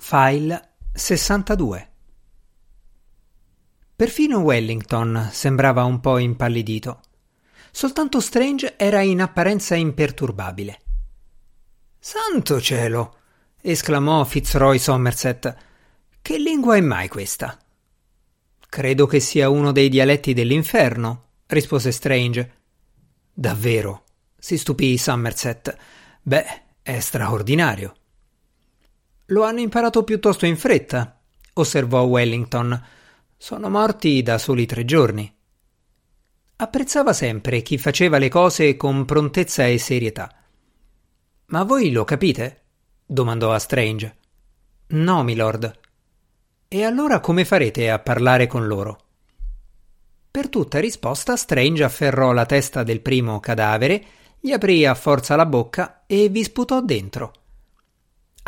File 62 Perfino Wellington sembrava un po' impallidito. Soltanto Strange era in apparenza imperturbabile. Santo cielo! esclamò Fitzroy Somerset. Che lingua è mai questa? Credo che sia uno dei dialetti dell'inferno, rispose Strange. Davvero? si stupì Somerset. Beh, è straordinario. Lo hanno imparato piuttosto in fretta, osservò Wellington. Sono morti da soli tre giorni. Apprezzava sempre chi faceva le cose con prontezza e serietà. Ma voi lo capite? domandò a Strange. No, milord. E allora come farete a parlare con loro? Per tutta risposta Strange afferrò la testa del primo cadavere, gli aprì a forza la bocca e vi sputò dentro.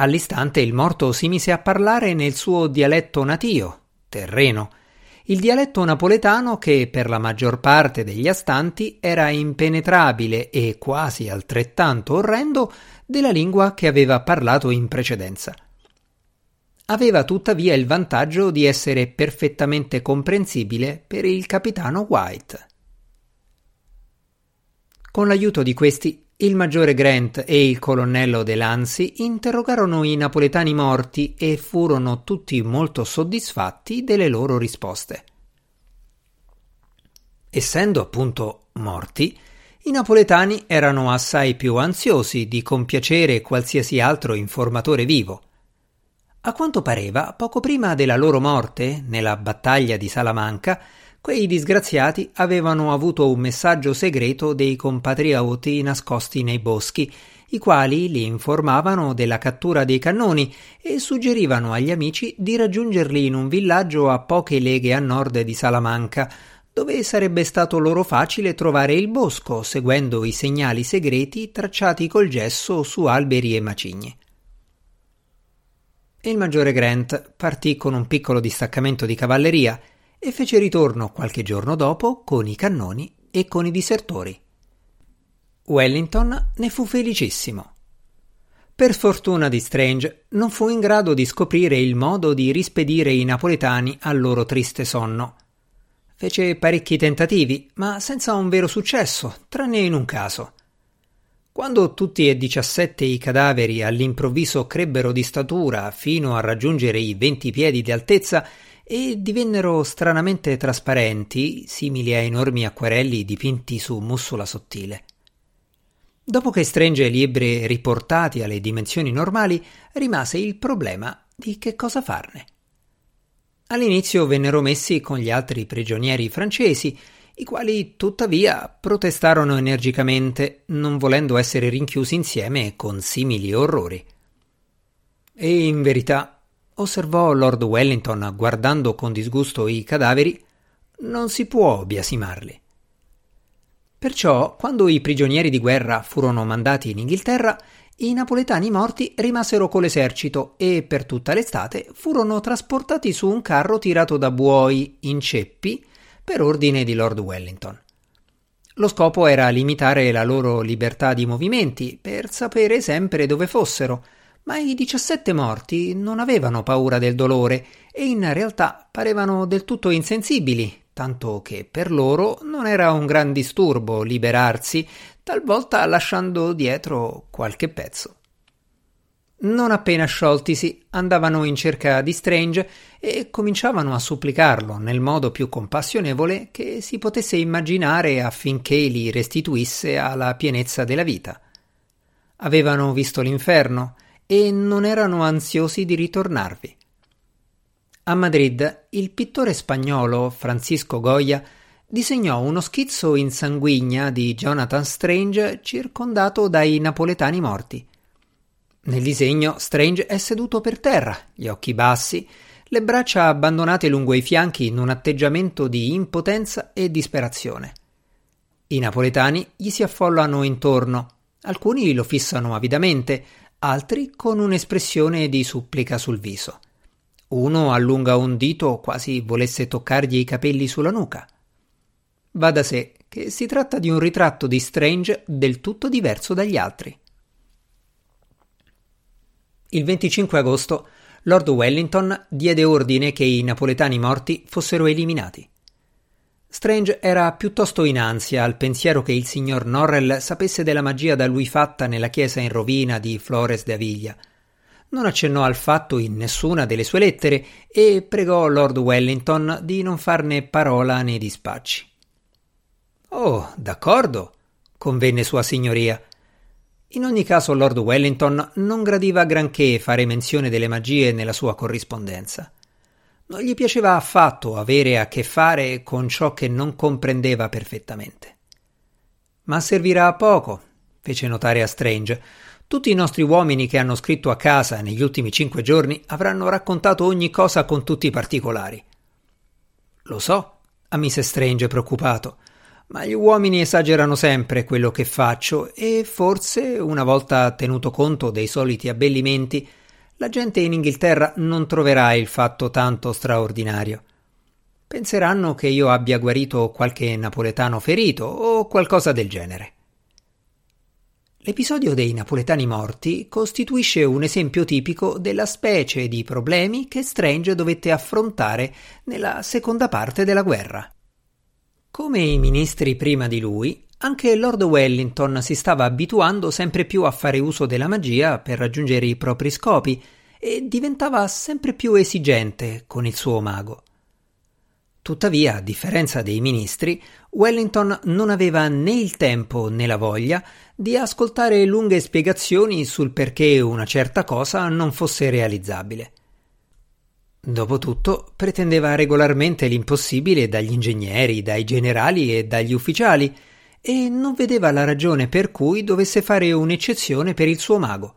All'istante il morto si mise a parlare nel suo dialetto natio, terreno, il dialetto napoletano che per la maggior parte degli astanti era impenetrabile e quasi altrettanto orrendo della lingua che aveva parlato in precedenza. Aveva tuttavia il vantaggio di essere perfettamente comprensibile per il capitano White. Con l'aiuto di questi il maggiore Grant e il colonnello Delancey interrogarono i napoletani morti e furono tutti molto soddisfatti delle loro risposte. Essendo appunto morti, i napoletani erano assai più ansiosi di compiacere qualsiasi altro informatore vivo. A quanto pareva, poco prima della loro morte, nella battaglia di Salamanca, quei disgraziati avevano avuto un messaggio segreto dei compatrioti nascosti nei boschi, i quali li informavano della cattura dei cannoni e suggerivano agli amici di raggiungerli in un villaggio a poche leghe a nord di Salamanca, dove sarebbe stato loro facile trovare il bosco seguendo i segnali segreti tracciati col gesso su alberi e macigni. Il maggiore Grant partì con un piccolo distaccamento di cavalleria e fece ritorno qualche giorno dopo con i cannoni e con i disertori. Wellington ne fu felicissimo. Per fortuna di Strange non fu in grado di scoprire il modo di rispedire i napoletani al loro triste sonno. Fece parecchi tentativi, ma senza un vero successo, tranne in un caso. Quando tutti e diciassette i cadaveri all'improvviso crebbero di statura fino a raggiungere i venti piedi di altezza, e divennero stranamente trasparenti, simili a enormi acquerelli dipinti su mussola sottile. Dopo che Strange li ebbe riportati alle dimensioni normali, rimase il problema di che cosa farne. All'inizio vennero messi con gli altri prigionieri francesi, i quali tuttavia protestarono energicamente, non volendo essere rinchiusi insieme con simili orrori. E in verità osservò Lord Wellington guardando con disgusto i cadaveri, non si può biasimarli. Perciò, quando i prigionieri di guerra furono mandati in Inghilterra, i napoletani morti rimasero con l'esercito e per tutta l'estate furono trasportati su un carro tirato da buoi in ceppi per ordine di Lord Wellington. Lo scopo era limitare la loro libertà di movimenti per sapere sempre dove fossero, ma i 17 morti non avevano paura del dolore e in realtà parevano del tutto insensibili, tanto che per loro non era un gran disturbo liberarsi, talvolta lasciando dietro qualche pezzo. Non appena scioltisi, andavano in cerca di Strange e cominciavano a supplicarlo nel modo più compassionevole che si potesse immaginare affinché li restituisse alla pienezza della vita. Avevano visto l'inferno e non erano ansiosi di ritornarvi. A Madrid il pittore spagnolo Francisco Goya disegnò uno schizzo in sanguigna di Jonathan Strange circondato dai napoletani morti. Nel disegno Strange è seduto per terra, gli occhi bassi, le braccia abbandonate lungo i fianchi in un atteggiamento di impotenza e disperazione. I napoletani gli si affollano intorno, alcuni lo fissano avidamente, altri con un'espressione di supplica sul viso. Uno allunga un dito quasi volesse toccargli i capelli sulla nuca. Va da sé che si tratta di un ritratto di Strange del tutto diverso dagli altri. Il 25 agosto Lord Wellington diede ordine che i napoletani morti fossero eliminati. Strange era piuttosto in ansia al pensiero che il signor Norrell sapesse della magia da lui fatta nella chiesa in rovina di Flores de Aviglia. Non accennò al fatto in nessuna delle sue lettere e pregò Lord Wellington di non farne parola nei dispacci. Oh, d'accordo, convenne Sua Signoria. In ogni caso Lord Wellington non gradiva granché fare menzione delle magie nella sua corrispondenza. Non gli piaceva affatto avere a che fare con ciò che non comprendeva perfettamente. Ma servirà a poco, fece notare a Strange. Tutti i nostri uomini che hanno scritto a casa negli ultimi cinque giorni avranno raccontato ogni cosa con tutti i particolari. Lo so, ammise Strange preoccupato, ma gli uomini esagerano sempre quello che faccio e forse, una volta tenuto conto dei soliti abbellimenti, la gente in Inghilterra non troverà il fatto tanto straordinario. Penseranno che io abbia guarito qualche napoletano ferito o qualcosa del genere. L'episodio dei napoletani morti costituisce un esempio tipico della specie di problemi che Strange dovette affrontare nella seconda parte della guerra. Come i ministri prima di lui, anche Lord Wellington si stava abituando sempre più a fare uso della magia per raggiungere i propri scopi e diventava sempre più esigente con il suo mago. Tuttavia, a differenza dei ministri, Wellington non aveva né il tempo né la voglia di ascoltare lunghe spiegazioni sul perché una certa cosa non fosse realizzabile. Dopotutto, pretendeva regolarmente l'impossibile dagli ingegneri, dai generali e dagli ufficiali, e non vedeva la ragione per cui dovesse fare un'eccezione per il suo mago.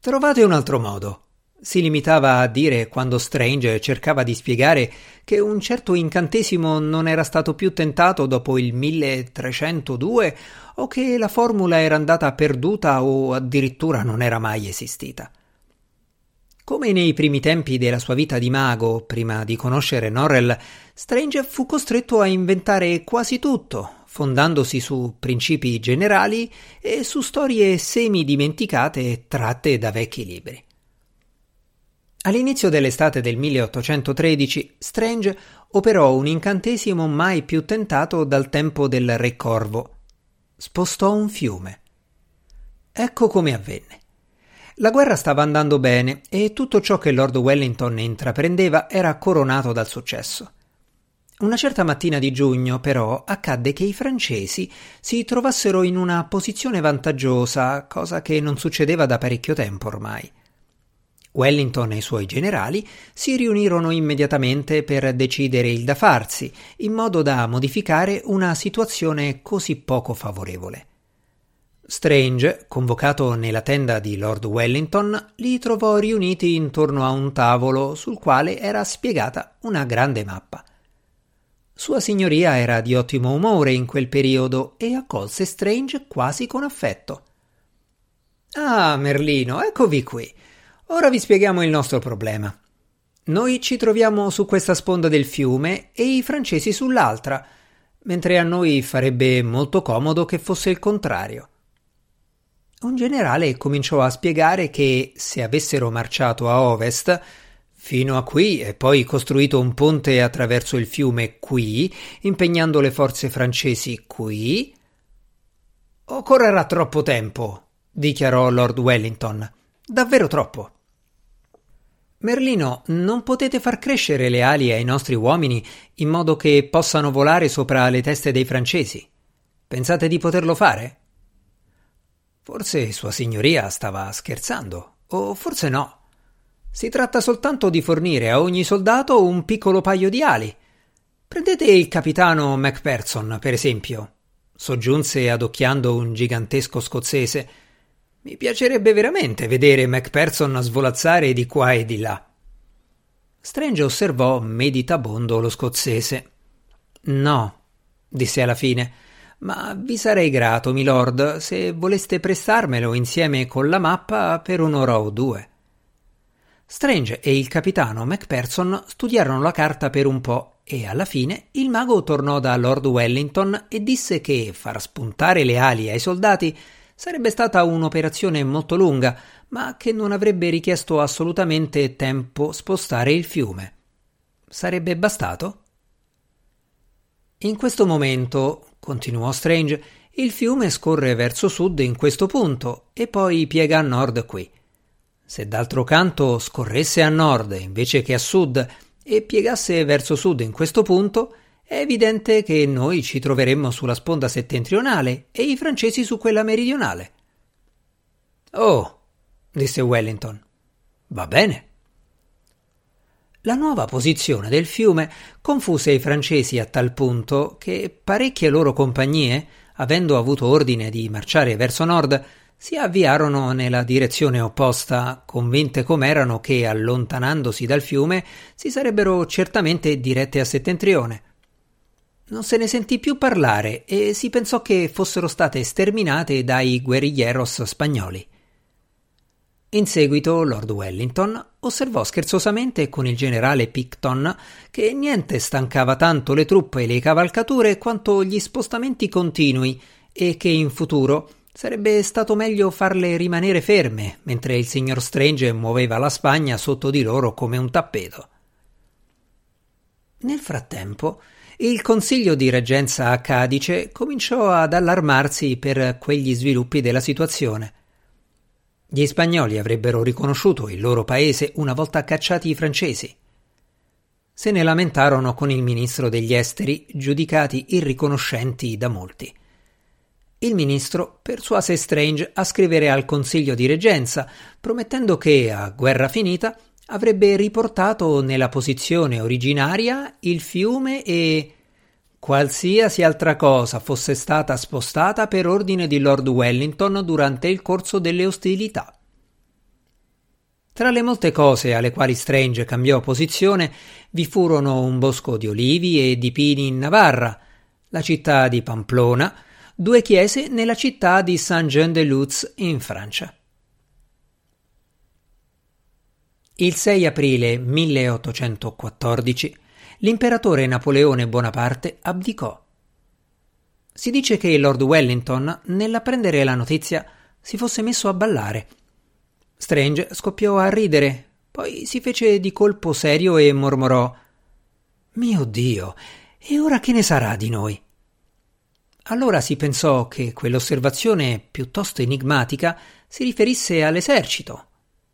Trovate un altro modo. Si limitava a dire quando Strange cercava di spiegare che un certo incantesimo non era stato più tentato dopo il 1302 o che la formula era andata perduta o addirittura non era mai esistita. Come nei primi tempi della sua vita di mago, prima di conoscere Norrell, Strange fu costretto a inventare quasi tutto, fondandosi su principi generali e su storie semi-dimenticate tratte da vecchi libri. All'inizio dell'estate del 1813, Strange operò un incantesimo mai più tentato dal tempo del Re Corvo. Spostò un fiume. Ecco come avvenne. La guerra stava andando bene e tutto ciò che Lord Wellington intraprendeva era coronato dal successo. Una certa mattina di giugno, però, accadde che i francesi si trovassero in una posizione vantaggiosa, cosa che non succedeva da parecchio tempo ormai. Wellington e i suoi generali si riunirono immediatamente per decidere il da farsi, in modo da modificare una situazione così poco favorevole. Strange, convocato nella tenda di Lord Wellington, li trovò riuniti intorno a un tavolo sul quale era spiegata una grande mappa. Sua signoria era di ottimo umore in quel periodo e accolse Strange quasi con affetto. Ah, Merlino, eccovi qui. Ora vi spieghiamo il nostro problema. Noi ci troviamo su questa sponda del fiume e i francesi sull'altra, mentre a noi farebbe molto comodo che fosse il contrario. Un generale cominciò a spiegare che se avessero marciato a ovest fino a qui e poi costruito un ponte attraverso il fiume qui, impegnando le forze francesi qui, occorrerà troppo tempo, dichiarò Lord Wellington. Davvero troppo. Merlino, non potete far crescere le ali ai nostri uomini in modo che possano volare sopra le teste dei francesi. Pensate di poterlo fare? Forse Sua Signoria stava scherzando, o forse no. Si tratta soltanto di fornire a ogni soldato un piccolo paio di ali. Prendete il capitano Macpherson, per esempio, soggiunse adocchiando un gigantesco scozzese. Mi piacerebbe veramente vedere Macpherson svolazzare di qua e di là. Strange osservò meditabondo lo scozzese. No, disse alla fine ma vi sarei grato, milord, se voleste prestarmelo insieme con la mappa per un'ora o due. Strange e il capitano Macpherson studiarono la carta per un po' e alla fine il mago tornò da Lord Wellington e disse che far spuntare le ali ai soldati Sarebbe stata un'operazione molto lunga, ma che non avrebbe richiesto assolutamente tempo spostare il fiume. Sarebbe bastato? In questo momento, continuò Strange, il fiume scorre verso sud in questo punto e poi piega a nord qui. Se d'altro canto scorresse a nord invece che a sud e piegasse verso sud in questo punto, è evidente che noi ci troveremmo sulla sponda settentrionale e i francesi su quella meridionale. Oh, disse Wellington. Va bene. La nuova posizione del fiume confuse i francesi a tal punto che parecchie loro compagnie, avendo avuto ordine di marciare verso nord, si avviarono nella direzione opposta, convinte com'erano che, allontanandosi dal fiume, si sarebbero certamente dirette a settentrione. Non se ne sentì più parlare e si pensò che fossero state sterminate dai guerrilleros spagnoli. In seguito Lord Wellington osservò scherzosamente con il generale Picton che niente stancava tanto le truppe e le cavalcature quanto gli spostamenti continui e che in futuro sarebbe stato meglio farle rimanere ferme mentre il signor Strange muoveva la Spagna sotto di loro come un tappeto. Nel frattempo il Consiglio di Reggenza a Cadice cominciò ad allarmarsi per quegli sviluppi della situazione. Gli spagnoli avrebbero riconosciuto il loro paese una volta cacciati i francesi. Se ne lamentarono con il ministro degli esteri, giudicati irriconoscenti da molti. Il ministro persuase Strange a scrivere al Consiglio di Reggenza, promettendo che, a guerra finita, avrebbe riportato nella posizione originaria il fiume e qualsiasi altra cosa fosse stata spostata per ordine di Lord Wellington durante il corso delle ostilità. Tra le molte cose alle quali Strange cambiò posizione vi furono un bosco di olivi e di pini in Navarra, la città di Pamplona, due chiese nella città di Saint-Jean-de-Luz in Francia. Il 6 aprile 1814 l'imperatore Napoleone Bonaparte abdicò. Si dice che Lord Wellington, nell'apprendere la notizia, si fosse messo a ballare. Strange scoppiò a ridere, poi si fece di colpo serio e mormorò Mio Dio, e ora che ne sarà di noi? Allora si pensò che quell'osservazione piuttosto enigmatica si riferisse all'esercito,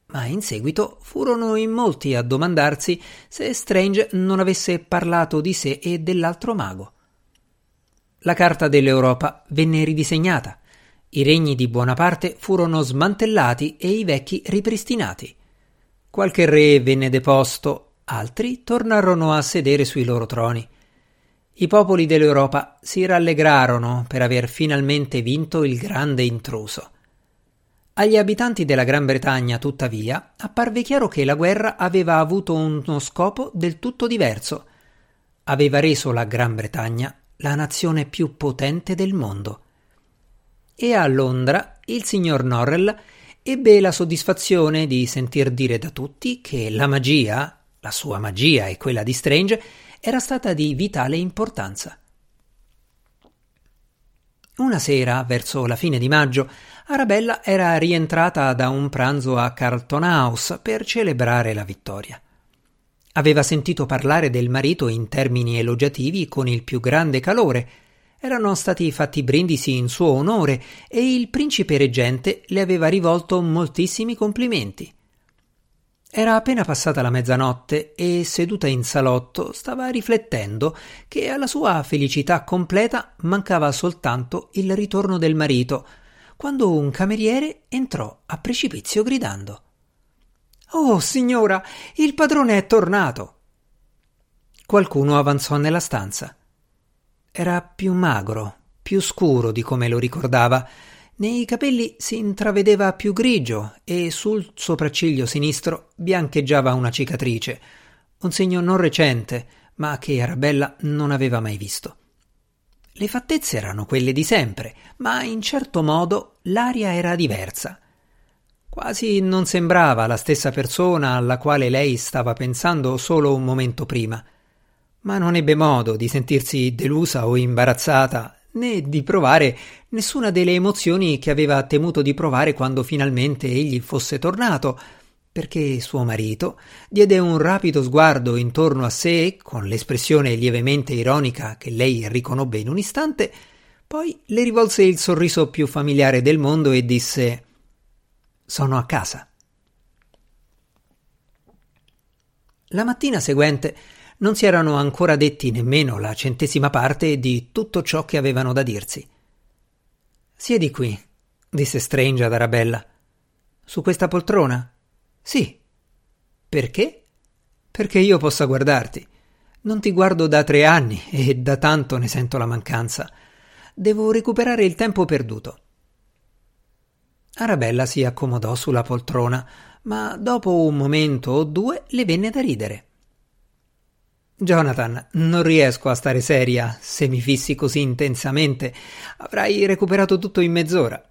ma in seguito furono in molti a domandarsi se Strange non avesse parlato di sé e dell'altro mago. La carta dell'Europa venne ridisegnata, i regni di Buonaparte furono smantellati e i vecchi ripristinati. Qualche re venne deposto, altri tornarono a sedere sui loro troni. I popoli dell'Europa si rallegrarono per aver finalmente vinto il grande intruso. Agli abitanti della Gran Bretagna, tuttavia, apparve chiaro che la guerra aveva avuto uno scopo del tutto diverso. Aveva reso la Gran Bretagna la nazione più potente del mondo. E a Londra il signor Norrell ebbe la soddisfazione di sentir dire da tutti che la magia, la sua magia e quella di Strange, era stata di vitale importanza. Una sera, verso la fine di maggio, Arabella era rientrata da un pranzo a Carlton House per celebrare la vittoria. Aveva sentito parlare del marito in termini elogiativi con il più grande calore. Erano stati fatti brindisi in suo onore e il principe reggente le aveva rivolto moltissimi complimenti. Era appena passata la mezzanotte e, seduta in salotto, stava riflettendo che alla sua felicità completa mancava soltanto il ritorno del marito, quando un cameriere entrò a precipizio gridando Oh, signora, il padrone è tornato. Qualcuno avanzò nella stanza. Era più magro, più scuro di come lo ricordava. Nei capelli si intravedeva più grigio e sul sopracciglio sinistro biancheggiava una cicatrice, un segno non recente, ma che Arabella non aveva mai visto. Le fattezze erano quelle di sempre, ma in certo modo l'aria era diversa. Quasi non sembrava la stessa persona alla quale lei stava pensando solo un momento prima. Ma non ebbe modo di sentirsi delusa o imbarazzata, né di provare nessuna delle emozioni che aveva temuto di provare quando finalmente egli fosse tornato, perché suo marito diede un rapido sguardo intorno a sé, con l'espressione lievemente ironica che lei riconobbe in un istante, poi le rivolse il sorriso più familiare del mondo e disse Sono a casa. La mattina seguente non si erano ancora detti nemmeno la centesima parte di tutto ciò che avevano da dirsi. Siedi qui, disse Strange ad Arabella. Su questa poltrona? Sì. Perché? Perché io possa guardarti. Non ti guardo da tre anni e da tanto ne sento la mancanza. Devo recuperare il tempo perduto. Arabella si accomodò sulla poltrona, ma dopo un momento o due le venne da ridere. Jonathan, non riesco a stare seria. Se mi fissi così intensamente, avrai recuperato tutto in mezz'ora.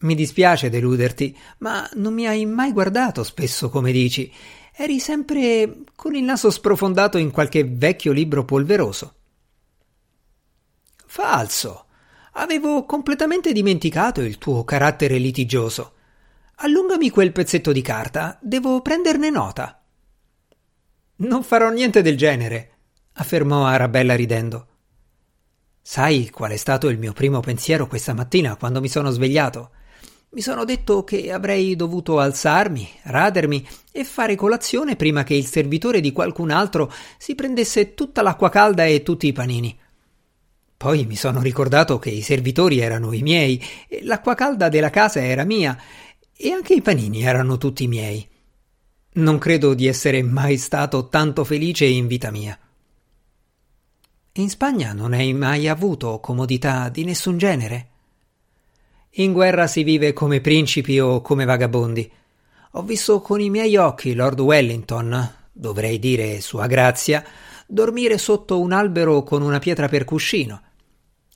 Mi dispiace deluderti, ma non mi hai mai guardato spesso come dici. Eri sempre con il naso sprofondato in qualche vecchio libro polveroso. Falso. Avevo completamente dimenticato il tuo carattere litigioso. Allungami quel pezzetto di carta, devo prenderne nota. Non farò niente del genere, affermò Arabella ridendo. Sai qual è stato il mio primo pensiero questa mattina quando mi sono svegliato? Mi sono detto che avrei dovuto alzarmi, radermi e fare colazione prima che il servitore di qualcun altro si prendesse tutta l'acqua calda e tutti i panini. Poi mi sono ricordato che i servitori erano i miei, e l'acqua calda della casa era mia, e anche i panini erano tutti miei. Non credo di essere mai stato tanto felice in vita mia. In Spagna non hai mai avuto comodità di nessun genere? In guerra si vive come principi o come vagabondi. Ho visto con i miei occhi Lord Wellington, dovrei dire Sua Grazia, dormire sotto un albero con una pietra per cuscino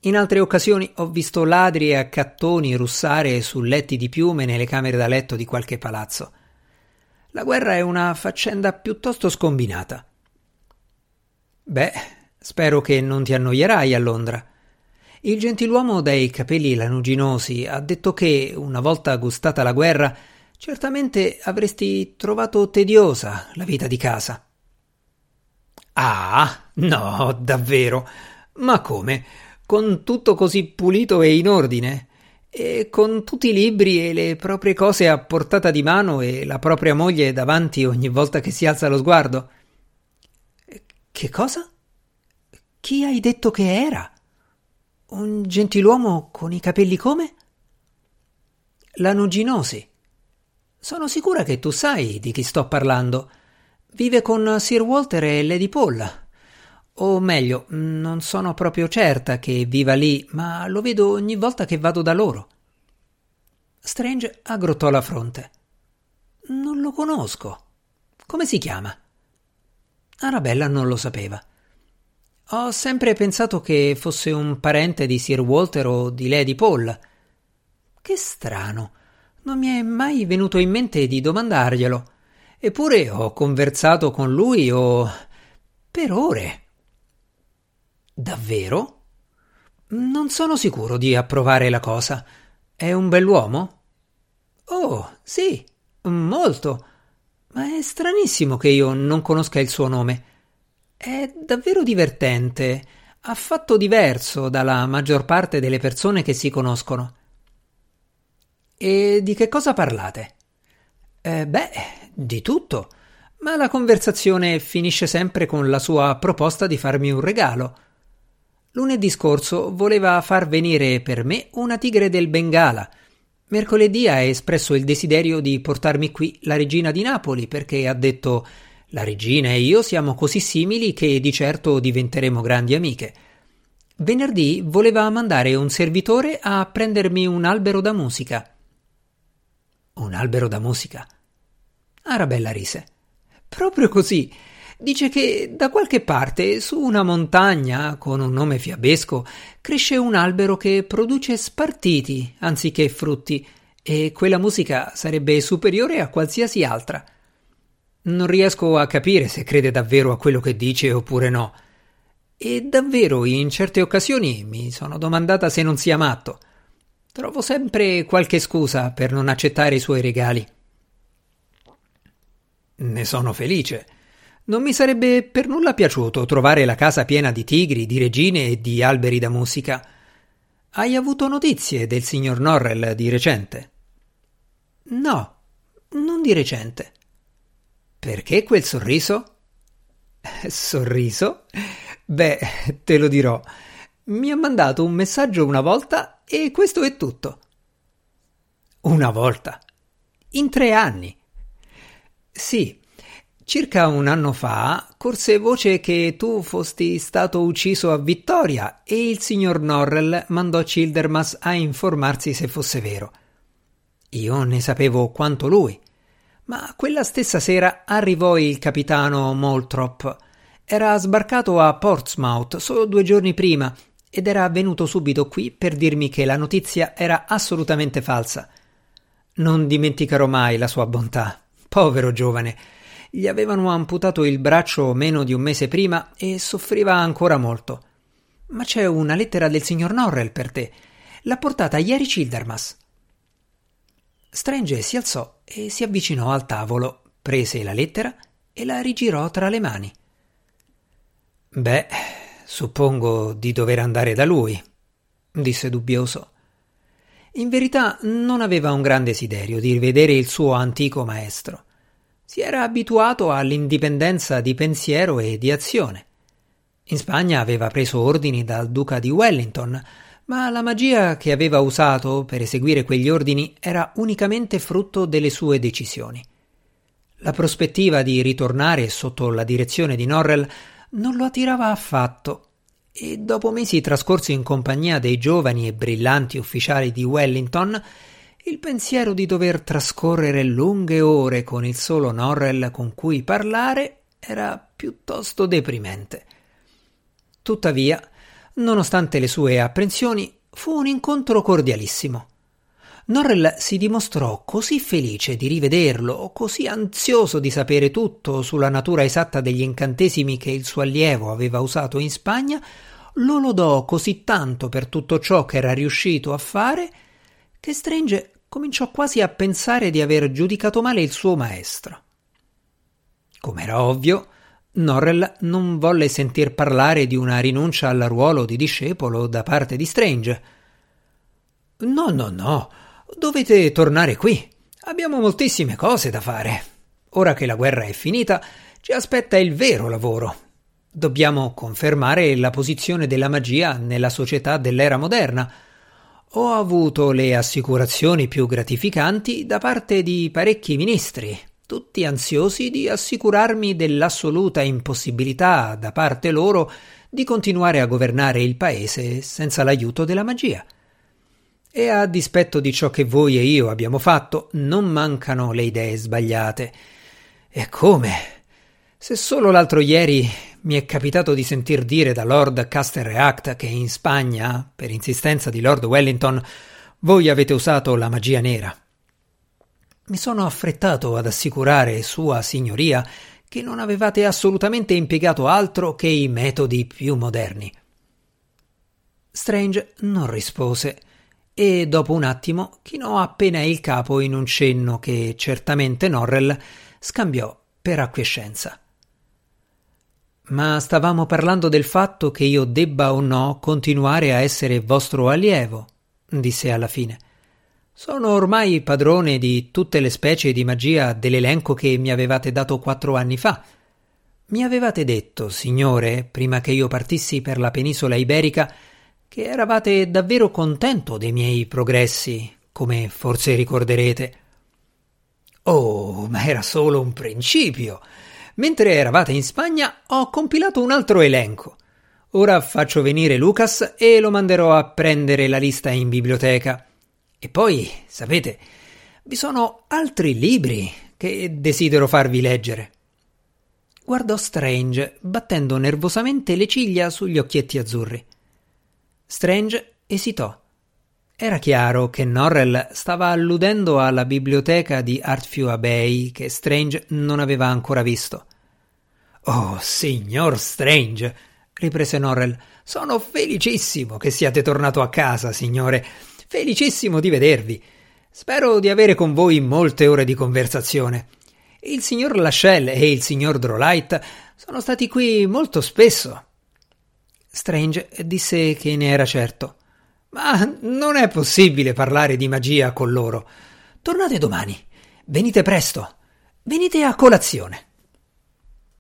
in altre occasioni ho visto ladri e accattoni russare su letti di piume nelle camere da letto di qualche palazzo. La guerra è una faccenda piuttosto scombinata. Beh, spero che non ti annoierai a Londra. Il gentiluomo dai capelli lanuginosi ha detto che, una volta gustata la guerra, certamente avresti trovato tediosa la vita di casa. Ah, no, davvero. Ma come? con tutto così pulito e in ordine, e con tutti i libri e le proprie cose a portata di mano e la propria moglie davanti ogni volta che si alza lo sguardo. Che cosa? Chi hai detto che era? Un gentiluomo con i capelli come? La Nuginosi. Sono sicura che tu sai di chi sto parlando. Vive con Sir Walter e Lady Paul. O meglio, non sono proprio certa che viva lì, ma lo vedo ogni volta che vado da loro. Strange aggrottò la fronte. Non lo conosco. Come si chiama? Arabella non lo sapeva. Ho sempre pensato che fosse un parente di Sir Walter o di Lady Paul. Che strano. Non mi è mai venuto in mente di domandarglielo. Eppure ho conversato con lui o per ore. Davvero? Non sono sicuro di approvare la cosa. È un bell'uomo? Oh, sì, molto. Ma è stranissimo che io non conosca il suo nome. È davvero divertente, affatto diverso dalla maggior parte delle persone che si conoscono. E di che cosa parlate? Eh, beh, di tutto. Ma la conversazione finisce sempre con la sua proposta di farmi un regalo. Lunedì scorso voleva far venire per me una tigre del Bengala. Mercoledì ha espresso il desiderio di portarmi qui la regina di Napoli perché ha detto la regina e io siamo così simili che di certo diventeremo grandi amiche. Venerdì voleva mandare un servitore a prendermi un albero da musica. Un albero da musica? Arabella rise. Proprio così. Dice che da qualche parte, su una montagna con un nome fiabesco, cresce un albero che produce spartiti anziché frutti, e quella musica sarebbe superiore a qualsiasi altra. Non riesco a capire se crede davvero a quello che dice oppure no. E davvero in certe occasioni mi sono domandata se non sia matto. Trovo sempre qualche scusa per non accettare i suoi regali. Ne sono felice. Non mi sarebbe per nulla piaciuto trovare la casa piena di tigri, di regine e di alberi da musica. Hai avuto notizie del signor Norrell di recente? No, non di recente. Perché quel sorriso? Sorriso? Beh, te lo dirò. Mi ha mandato un messaggio una volta e questo è tutto. Una volta? In tre anni? Sì, circa un anno fa corse voce che tu fosti stato ucciso a Vittoria e il signor Norrell mandò Childermas a informarsi se fosse vero. Io ne sapevo quanto lui, ma quella stessa sera arrivò il capitano Moltrop. Era sbarcato a Portsmouth solo due giorni prima ed era venuto subito qui per dirmi che la notizia era assolutamente falsa. Non dimenticherò mai la sua bontà. Povero giovane. Gli avevano amputato il braccio meno di un mese prima e soffriva ancora molto. Ma c'è una lettera del signor Norrell per te. L'ha portata ieri Childermas. Strange si alzò e si avvicinò al tavolo, prese la lettera e la rigirò tra le mani. Beh, suppongo di dover andare da lui, disse dubbioso. In verità non aveva un gran desiderio di rivedere il suo antico maestro. Si era abituato all'indipendenza di pensiero e di azione. In Spagna aveva preso ordini dal duca di Wellington, ma la magia che aveva usato per eseguire quegli ordini era unicamente frutto delle sue decisioni. La prospettiva di ritornare sotto la direzione di Norrell non lo attirava affatto e dopo mesi trascorsi in compagnia dei giovani e brillanti ufficiali di Wellington, il pensiero di dover trascorrere lunghe ore con il solo Norrell con cui parlare era piuttosto deprimente. Tuttavia, nonostante le sue apprensioni, fu un incontro cordialissimo. Norrell si dimostrò così felice di rivederlo, così ansioso di sapere tutto sulla natura esatta degli incantesimi che il suo allievo aveva usato in Spagna, lo lodò così tanto per tutto ciò che era riuscito a fare, che Strange cominciò quasi a pensare di aver giudicato male il suo maestro. Com'era ovvio, Norrell non volle sentir parlare di una rinuncia al ruolo di discepolo da parte di Strange. No, no, no, Dovete tornare qui. Abbiamo moltissime cose da fare. Ora che la guerra è finita, ci aspetta il vero lavoro. Dobbiamo confermare la posizione della magia nella società dell'era moderna. Ho avuto le assicurazioni più gratificanti da parte di parecchi ministri, tutti ansiosi di assicurarmi dell'assoluta impossibilità da parte loro di continuare a governare il paese senza l'aiuto della magia. E a dispetto di ciò che voi e io abbiamo fatto, non mancano le idee sbagliate. E come? Se solo l'altro ieri mi è capitato di sentir dire da Lord Casterreact che in Spagna, per insistenza di Lord Wellington, voi avete usato la magia nera. Mi sono affrettato ad assicurare Sua Signoria che non avevate assolutamente impiegato altro che i metodi più moderni. Strange non rispose e dopo un attimo chinò appena il capo in un cenno che certamente Norrell scambiò per acquiescenza. Ma stavamo parlando del fatto che io debba o no continuare a essere vostro allievo, disse alla fine. Sono ormai padrone di tutte le specie di magia dell'elenco che mi avevate dato quattro anni fa. Mi avevate detto, signore, prima che io partissi per la penisola iberica, che eravate davvero contento dei miei progressi, come forse ricorderete. Oh, ma era solo un principio. Mentre eravate in Spagna ho compilato un altro elenco. Ora faccio venire Lucas e lo manderò a prendere la lista in biblioteca. E poi, sapete, vi sono altri libri che desidero farvi leggere. Guardò Strange, battendo nervosamente le ciglia sugli occhietti azzurri. Strange esitò. Era chiaro che Norrell stava alludendo alla biblioteca di Artfew Abbey che Strange non aveva ancora visto. Oh, signor Strange, riprese Norrell. Sono felicissimo che siate tornato a casa, signore. Felicissimo di vedervi. Spero di avere con voi molte ore di conversazione. Il signor Lachelle e il signor Drolight sono stati qui molto spesso. Strange disse che ne era certo. Ma non è possibile parlare di magia con loro. Tornate domani. Venite presto. Venite a colazione.